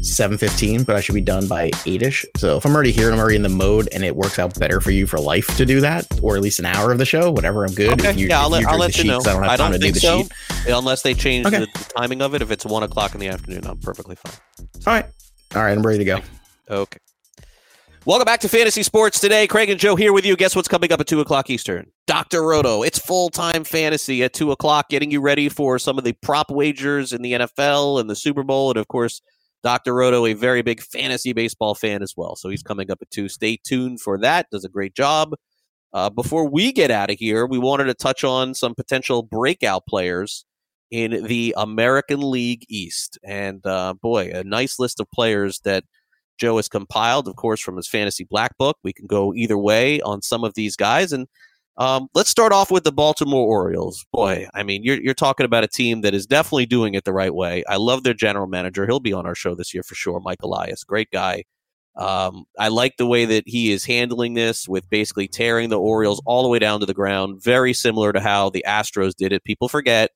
7:15, but I should be done by 8ish. So if I'm already here and I'm already in the mode and it works out better for you for life to do that or at least an hour of the show, whatever, I'm good. Okay, you, yeah, I'll let, you I'll let you sheet, know. I don't have I don't to do think the so. sheet. Unless they change Okay. the, the timing of it. If it's one o'clock in the afternoon, I'm perfectly fine. All right. All right, I'm ready to go. Okay. Welcome back to Fantasy Sports today. Craig and Joe here with you. Guess what's coming up at 2 o'clock Eastern? Dr. Roto. It's full time fantasy at 2 o'clock, getting you ready for some of the prop wagers in the NFL and the Super Bowl. And of course, Dr. Roto, a very big fantasy baseball fan as well. So he's coming up at two. Stay tuned for that. Does a great job. Uh, before we get out of here, we wanted to touch on some potential breakout players in the American League East. And uh, boy, a nice list of players that Joe has compiled, of course, from his fantasy black book. We can go either way on some of these guys. And um, let's start off with the Baltimore Orioles. Boy, I mean, you're, you're talking about a team that is definitely doing it the right way. I love their general manager. He'll be on our show this year for sure. Mike Elias, great guy. Um, I like the way that he is handling this with basically tearing the Orioles all the way down to the ground, very similar to how the Astros did it. People forget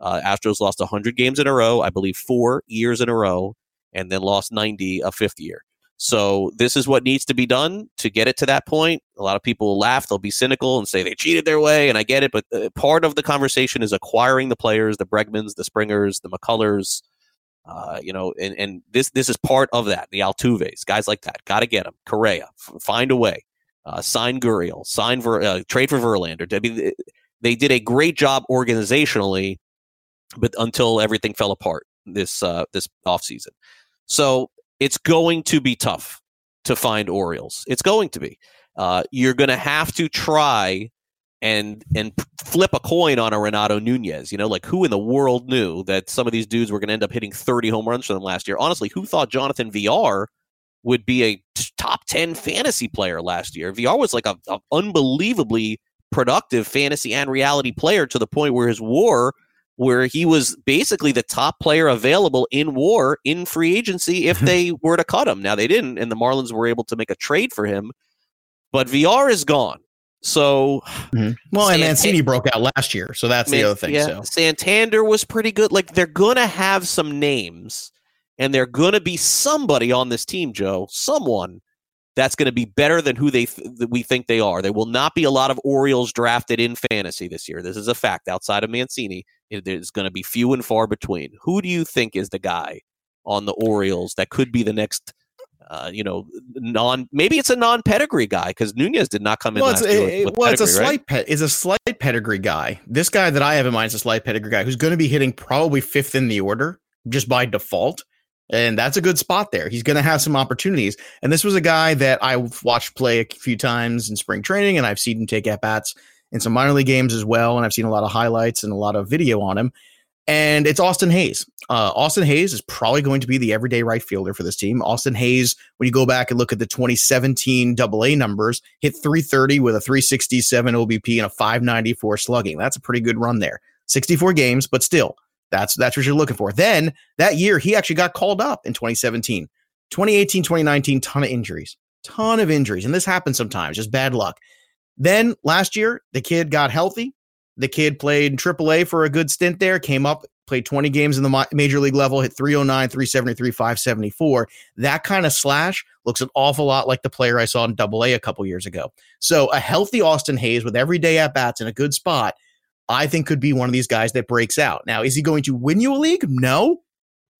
uh, Astros lost 100 games in a row, I believe four years in a row, and then lost 90 a fifth year. So this is what needs to be done to get it to that point. A lot of people will laugh, they'll be cynical and say they cheated their way, and I get it. But uh, part of the conversation is acquiring the players, the Bregmans, the Springers, the McCullers. Uh, you know, and, and this this is part of that. The Altuves, guys like that, got to get them. Correa, f- find a way. Uh, sign Gurriel, sign Ver, uh, trade for Verlander. I mean, they did a great job organizationally, but until everything fell apart this uh, this offseason. So it's going to be tough to find Orioles. It's going to be. Uh, you're going to have to try and and flip a coin on a Renato Nunez. You know, like who in the world knew that some of these dudes were going to end up hitting 30 home runs for them last year? Honestly, who thought Jonathan Villar would be a top 10 fantasy player last year? Villar was like a, a unbelievably productive fantasy and reality player to the point where his WAR where he was basically the top player available in war in free agency if <laughs> they were to cut him. Now they didn't, and the Marlins were able to make a trade for him, but Villar is gone. So, mm-hmm. well, and Mancini broke out last year, so that's Man- the other thing. Yeah, so. Santander was pretty good. Like they're gonna have some names, and they're gonna be somebody on this team, Joe. Someone that's going to be better than who they th- we think they are. There will not be a lot of Orioles drafted in fantasy this year. This is a fact. Outside of Mancini, there's going to be few and far between. Who do you think is the guy on the Orioles that could be the next? Uh, you know, non maybe it's a non pedigree guy because Nunez did not come in. Well, it's, a, with, with well, it's a slight right? is a slight pedigree guy. This guy that I have in mind is a slight pedigree guy who's going to be hitting probably fifth in the order just by default. And that's a good spot there. He's going to have some opportunities. And this was a guy that I've watched play a few times in spring training, and I've seen him take at bats in some minor league games as well. And I've seen a lot of highlights and a lot of video on him. And it's Austin Hays. Uh, Austin Hays is probably going to be the everyday right fielder for this team. Austin Hays, when you go back and look at the 2017 AA numbers, hit 330 with a 367 OBP and a 594 slugging. That's a pretty good run there. 64 games, but still, that's that's what you're looking for. Then that year, he actually got called up in 2017. 2018, 2019, ton of injuries, ton of injuries. And this happens sometimes, just bad luck. Then last year, the kid got healthy. The kid played in AAA for a good stint there, came up, played 20 games in the major league level, hit 309, 373, 574. That kind of slash looks an awful lot like the player I saw in AA a couple years ago. So a healthy Austin Hays with every day at bats in a good spot, I think could be one of these guys that breaks out. Now, is he going to win you a league? No.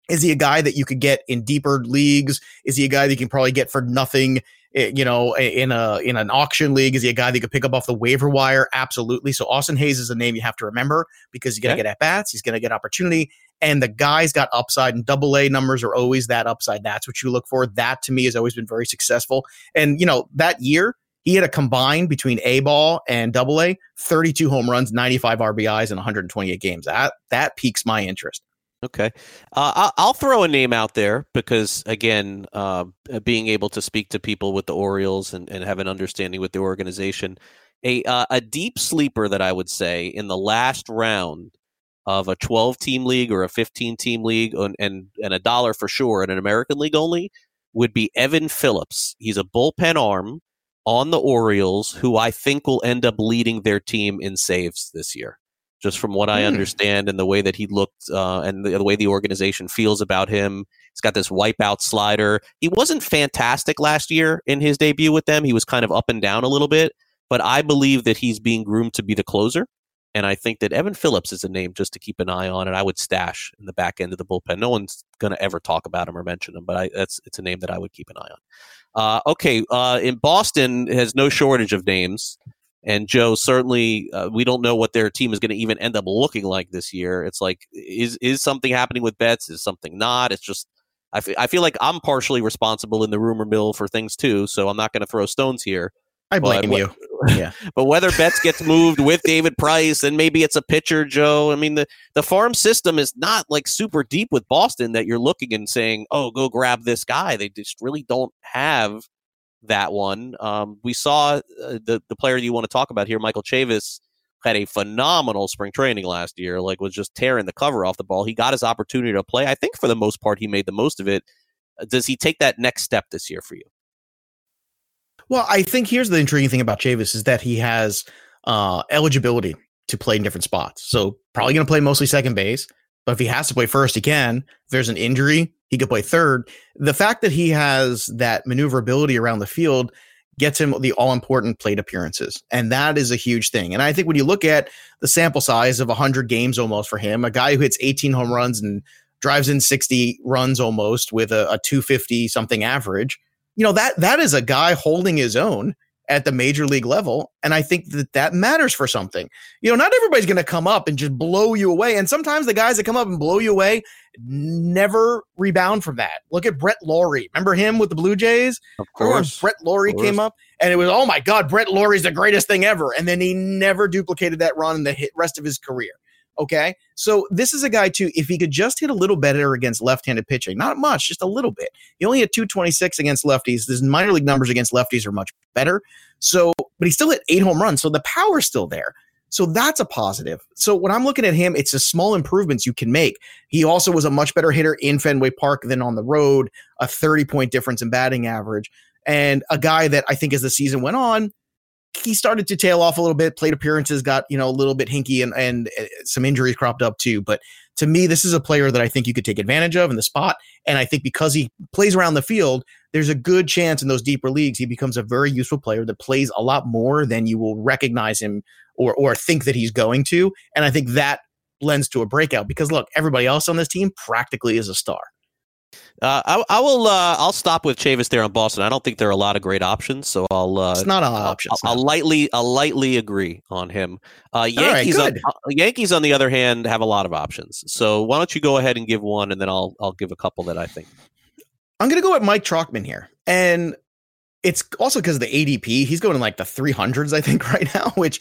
Is he a guy that you could get in deeper leagues? Is he a guy that you can probably get for nothing Eh, you know, in a in an auction league? Is he a guy that you could pick up off the waiver wire? Absolutely. So Austin Hays is a name you have to remember because he's going to get at bats, he's going to get opportunity, and the guy's got upside. And double A numbers are always that upside. That's what you look for. That to me has always been very successful. And you know that year he had a combined between A ball and double A, 32 home runs, 95 RBIs, and 128 games. That that piques my interest. Okay, uh, I'll throw a name out there because again, uh, being able to speak to people with the Orioles and, and have an understanding with the organization, a uh, a deep sleeper that I would say in the last round of a 12 team league or a 15 team league and, and and a dollar for sure in an American league only would be Evan Phillips. He's a bullpen arm on the Orioles who I think will end up leading their team in saves this year just from what I mm. understand and the way that he looked uh, and the, the, way the organization feels about him. He's got this wipeout slider. He wasn't fantastic last year in his debut with them. He was kind of up and down a little bit, but I believe that he's being groomed to be the closer. And I think that Evan Phillips is a name just to keep an eye on, and I would stash in the back end of the bullpen. No one's going to ever talk about him or mention him, but I, that's it's a name that I would keep an eye on. Uh, okay, uh, in Boston has no shortage of names. And Joe, certainly, uh, we don't know what their team is going to even end up looking like this year. It's like, is is something happening with Betts? Is something not? It's just I I feel like I'm partially responsible in the rumor mill for things too, so I'm not going to throw stones here. I But blame what- you. <laughs> Yeah. But whether Betts gets moved with David Price and maybe it's a pitcher, Joe. I mean, the, the farm system is not like super deep with Boston that you're looking and saying, oh, go grab this guy. They just really don't have that one. Um, we saw uh, the, the player you want to talk about here, Michael Chavis, had a phenomenal spring training last year, like was just tearing the cover off the ball. He got his opportunity to play. I think for the most part, he made the most of it. Uh, Does he take that next step this year for you? Well, I think here's the intriguing thing about Chavis is that he has uh, eligibility to play in different spots. So probably going to play mostly second base, but if he has to play first, he can. If there's an injury, he could play third. The fact that he has that maneuverability around the field gets him the all important plate appearances. And that is a huge thing. And I think when you look at the sample size of 100 games almost for him, a guy who hits 18 home runs and drives in 60 runs almost with a, a 250 something average, you know, that that is a guy holding his own at the major league level. And I think that that matters for something. You know, not everybody's going to come up and just blow you away. And sometimes the guys that come up and blow you away never rebound from that. Look at Brett Lawrie. Remember him with the Blue Jays? Of course. Brett Lawrie came up and it was, oh my God, Brett Lawrie's the greatest thing ever. And then he never duplicated that run in the hit rest of his career. Okay. So this is a guy too, if he could just hit a little better against left-handed pitching, not much, just a little bit. He only hit 226 against lefties. His minor league numbers against lefties are much better. So, but he still hit eight home runs. So the power's still there. So that's a positive. So when I'm looking at him, it's a small improvements you can make. He also was a much better hitter in Fenway Park than on the road, a 30 point difference in batting average, and a guy that I think as the season went on, he started to tail off a little bit. Plate appearances got you know a little bit hinky, and and uh, some injuries cropped up too. But to me, this is a player that I think you could take advantage of in the spot, and I think because he plays around the field, there's a good chance in those deeper leagues he becomes a very useful player that plays a lot more than you will recognize him or or think that he's going to. And I think that lends to a breakout because look, everybody else on this team practically is a star. Uh, I, I will. Uh, I'll stop with Chavis there in Boston. I don't think there are a lot of great options, so I'll. Uh, It's not an I'll, option. I'll, I'll lightly. I'll lightly agree on him. Uh, right, Yankees. on, uh, Yankees, on the other hand, have a lot of options. So why don't you go ahead and give one, and then I'll. I'll give a couple that I think. I'm going to go with Mike Trockman here. And it's also because of the ADP. He's going in like the 300s, I think, <laughs> right now, which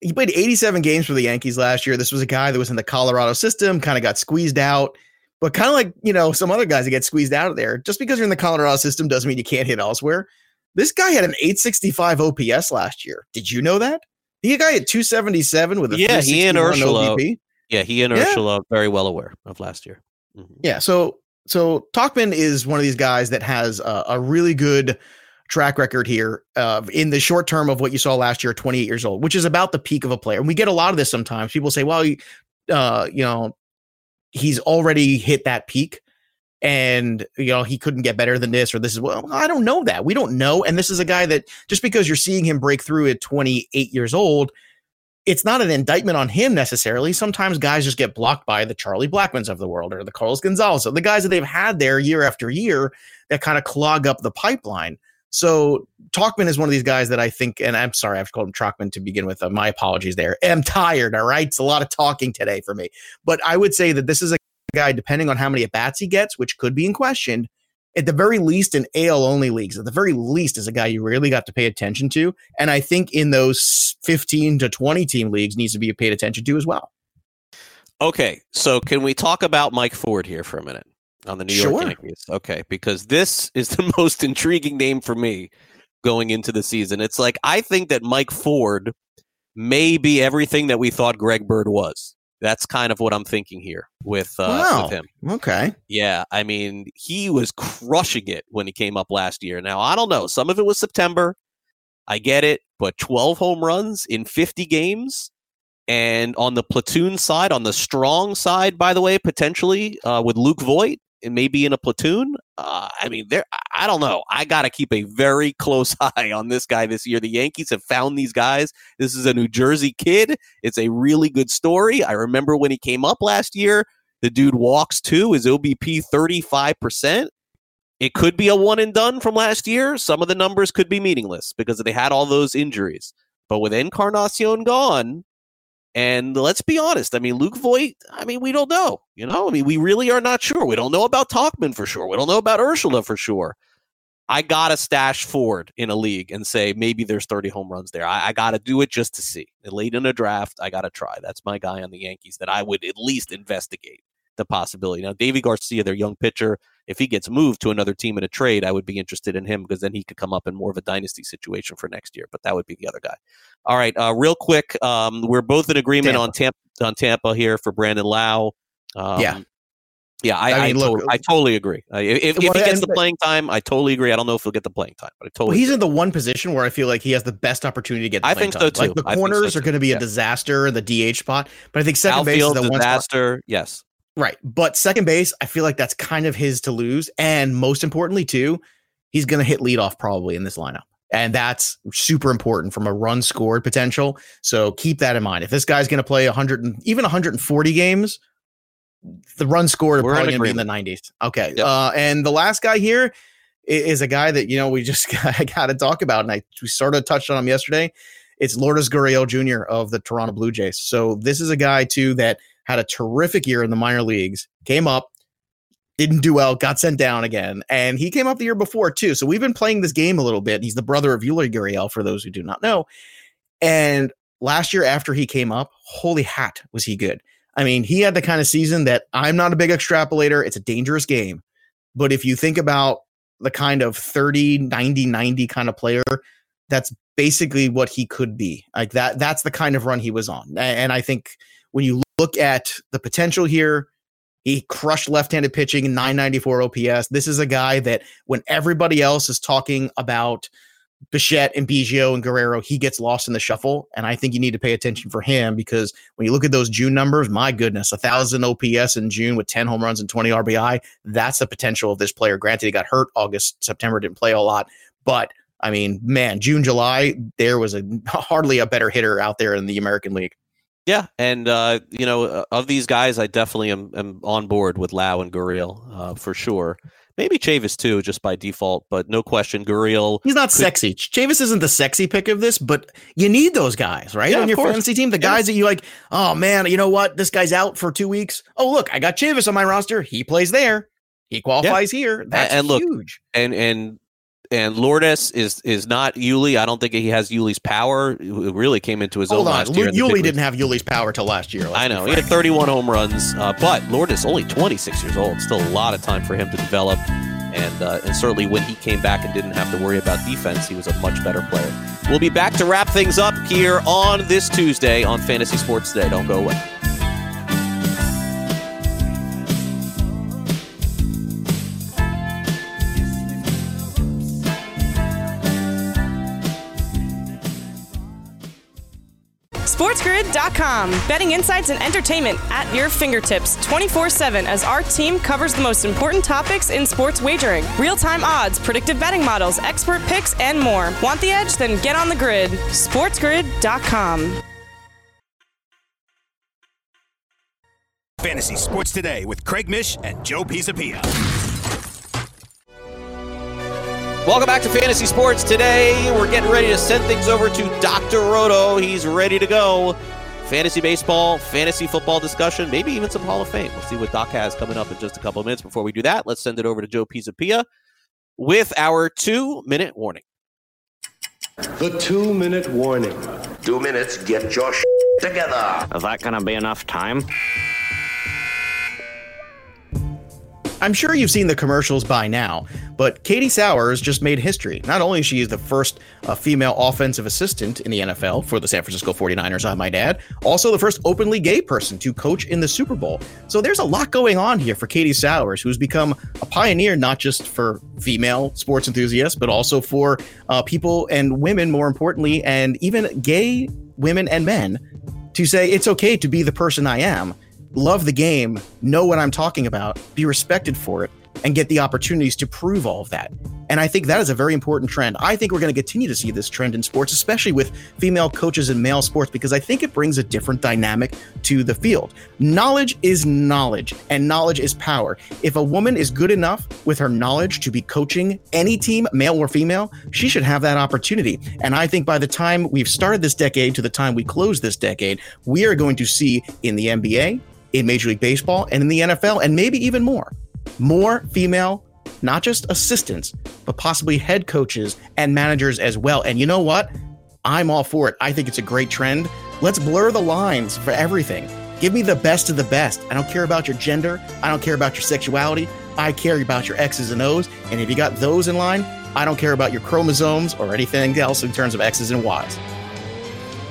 he played 87 games for the Yankees last year. This was a guy that was in the Colorado system, kind of got squeezed out. But kind of like, you know, some other guys that get squeezed out of there, just because you're in the Colorado system doesn't mean you can't hit elsewhere. This guy had an 865 OPS last year. Did you know that? He a guy at 277 with a Yeah, he and 361 Urshela. OBP. Yeah, he and Yeah. Urshela are very well aware of last year. Mhm. Yeah. So so Tauchman is one of these guys that has a, a really good track record here uh, in the short term of what you saw last year, 28 years old, which is about the peak of a player. And we get a lot of this sometimes. People say, well, uh, you know, he's already hit that peak and you know he couldn't get better than this or this is well i don't know that we don't know and this is a guy that just because you're seeing him break through at 28 years old it's not an indictment on him necessarily. Sometimes guys just get blocked by the Charlie Blackmans of the world or the Carlos Gonzalez, the guys that they've had there year after year that kind of clog up the pipeline. So Tauchman is one of these guys that I think, and I'm sorry, I've called him Talkman to begin with. Uh, my apologies there. I'm tired. All right. It's a lot of talking today for me. But I would say that this is a guy, depending on how many at bats he gets, which could be in question, at the very least in AL only leagues, at the very least is a guy you really got to pay attention to. And I think in those 15 to 20 team leagues needs to be paid attention to as well. Okay, so can we talk about Mike Ford here for a minute on the New York Sure. Yankees? Okay, because this is the <laughs> most intriguing name for me going into the season. It's like I think that Mike Ford may be everything that we thought Greg Bird was. That's kind of what I'm thinking here with uh, Wow. with him. Okay. Yeah, I mean, he was crushing it when he came up last year. Now, I don't know. Some of it was September. I get it, but 12 home runs in 50 games. And on the platoon side, on the strong side, by the way, potentially uh, with Luke Voit, and maybe in a platoon. Uh, I mean, there. I don't know. I got to keep a very <laughs> close eye on this guy this year. The Yankees have found these guys. This is a New Jersey kid. It's a really good story. I remember when he came up last year. The dude walks too. His OBP 35%. It could be a one and done from last year. Some of the numbers could be meaningless because they had all those injuries. But with Encarnacion gone, And let's be honest. I mean, Luke Voit, I mean, we don't know. You know, I mean, we really are not sure. We don't know about Tauchman for sure. We don't know about Urshela for sure. I got to stash Ford in a league and say maybe there's 30 home runs there. I, I got to do it just to see. Late in a draft, I got to try. That's my guy on the Yankees that I would at least investigate the possibility. Now, Deivi Garcia, their young pitcher, if he gets moved to another team in a trade, I would be interested in him because then he could come up in more of a dynasty situation for next year. But that would be the other guy. All right, uh, real quick, um, we're both in agreement Tampa. on Tampa on Tampa here for Brandon Lowe. Um, yeah. Yeah, I, I, mean, I, look, to- I totally agree. If, if he gets the playing time, I totally agree. I don't know if he'll get the playing time, but I totally. Well, he's agree. in the one position where I feel like he has the best opportunity to get. I think time. so too. Like the corners so are going to be a disaster in the DH spot, but I think second Outfield base is the disaster. one spot. Yes, Right. But second base, I feel like that's kind of his to lose. And most importantly, too, he's going to hit leadoff probably in this lineup. And that's super important from a run scored potential. So keep that in mind. If this guy's going to play 100 and even 140 games, the run scored are We're probably going to be in the 90s. Okay. Yep. Uh, and the last guy here is a guy that, you know, we just <laughs> got to talk about. And I we sort of touched on him yesterday. It's Lourdes Gurriel Jr. of the Toronto Blue Jays. So this is a guy, too, that – had a terrific year in the minor leagues, came up, didn't do well, got sent down again. And he came up the year before too. So we've been playing this game a little bit. He's the brother of Yuli Gurriel, for those who do not know. And last year after he came up, holy hat, was he good. I mean, he had the kind of season that I'm not a big extrapolator. It's a dangerous game. But if you think about the kind of 30, 90, 90 kind of player, that's basically what he could be. Like that, that's the kind of run he was on. And I think when you look at the potential here, he crushed left-handed pitching, 994 OPS. This is a guy that when everybody else is talking about Bichette and Biggio and Guerrero, he gets lost in the shuffle. And I think you need to pay attention for him because when you look at those June numbers, my goodness, a thousand OPS in June with 10 home runs and 20 RBI. That's the potential of this player. Granted, he got hurt August, September, didn't play a lot, but I mean, man, June, July, there was a <laughs> hardly a better hitter out there in the American League. Yeah, and uh, you know, uh, of these guys, I definitely am, am on board with Lowe and Gurriel uh, for sure. Maybe Chavis too, just by default, but no question, Gurriel. He's not could... sexy. Chavis isn't the sexy pick of this, but you need those guys, right? Yeah, on your course. fantasy team, the yeah. guys that you like. Oh man, you know what? This guy's out for two weeks. Oh look, I got Chavis on my roster. He plays there. He qualifies yeah. here. That's and, and huge. Look, and and and Lourdes is is not Yuli. I don't think he has Yuli's power. It really came into his Hold own on. last year. Yuli didn't have Yuli's power till last year. I know he had 31 home runs, uh, but Lourdes only 26 years old. Still a lot of time for him to develop, and uh, and certainly when he came back and didn't have to worry about defense, he was a much better player. We'll be back to wrap things up here on this Tuesday on Fantasy Sports Today. Don't go away. SportsGrid.com. Betting insights and entertainment at your fingertips 24 7 as our team covers the most important topics in sports wagering real time odds, predictive betting models, expert picks, and more. Want the edge? Then get on the grid. SportsGrid.com. Fantasy Sports Today with Craig Mish and Joe Pisapia. Welcome back to Fantasy Sports. Today, we're getting ready to send things over to Dr. Roto. He's ready to go. Fantasy baseball, fantasy football discussion, maybe even some Hall of Fame. We'll see what Doc has coming up in just a couple of minutes. Before we do that, let's send it over to Joe Pisapia with our two minute warning. The two minute warning. Two minutes, get your sh- together. Is that going to be enough time? I'm sure you've seen the commercials by now, but Katie Sowers just made history. Not only is she the first uh, female offensive assistant in the NFL for the San Francisco 49ers, I might add, also the first openly gay person to coach in the Super Bowl. So there's a lot going on here for Katie Sowers, who's become a pioneer not just for female sports enthusiasts, but also for uh, people and women, more importantly, and even gay women and men to say it's okay to be the person I am love the game, know what I'm talking about, be respected for it, and get the opportunities to prove all of that. And I think that is a very important trend. I think we're going to continue to see this trend in sports, especially with female coaches in male sports, because I think it brings a different dynamic to the field. Knowledge is knowledge, and knowledge is power. If a woman is good enough with her knowledge to be coaching any team, male or female, she should have that opportunity. And I think by the time we've started this decade to the time we close this decade, we are going to see in the NBA, in Major League Baseball, and in the NFL, and maybe even more, more female not just assistants, but possibly head coaches and managers as well. And you know what? I'm all for it. I think it's a great trend. Let's blur the lines for everything. Give me the best of the best. I don't care about your gender. I don't care about your sexuality. I care about your X's and O's. And if you got those in line, I don't care about your chromosomes or anything else in terms of X's and Y's.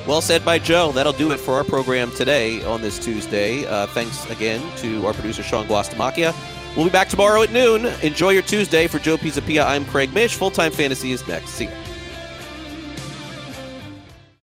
Well said by Joe. That'll do it for our program today on this Tuesday. Uh, thanks again to our producer, Sean Guastamacchia. We'll be back tomorrow at noon. Enjoy your Tuesday. For Joe Pisapia, I'm Craig Mish. Full time fantasy is next. See you.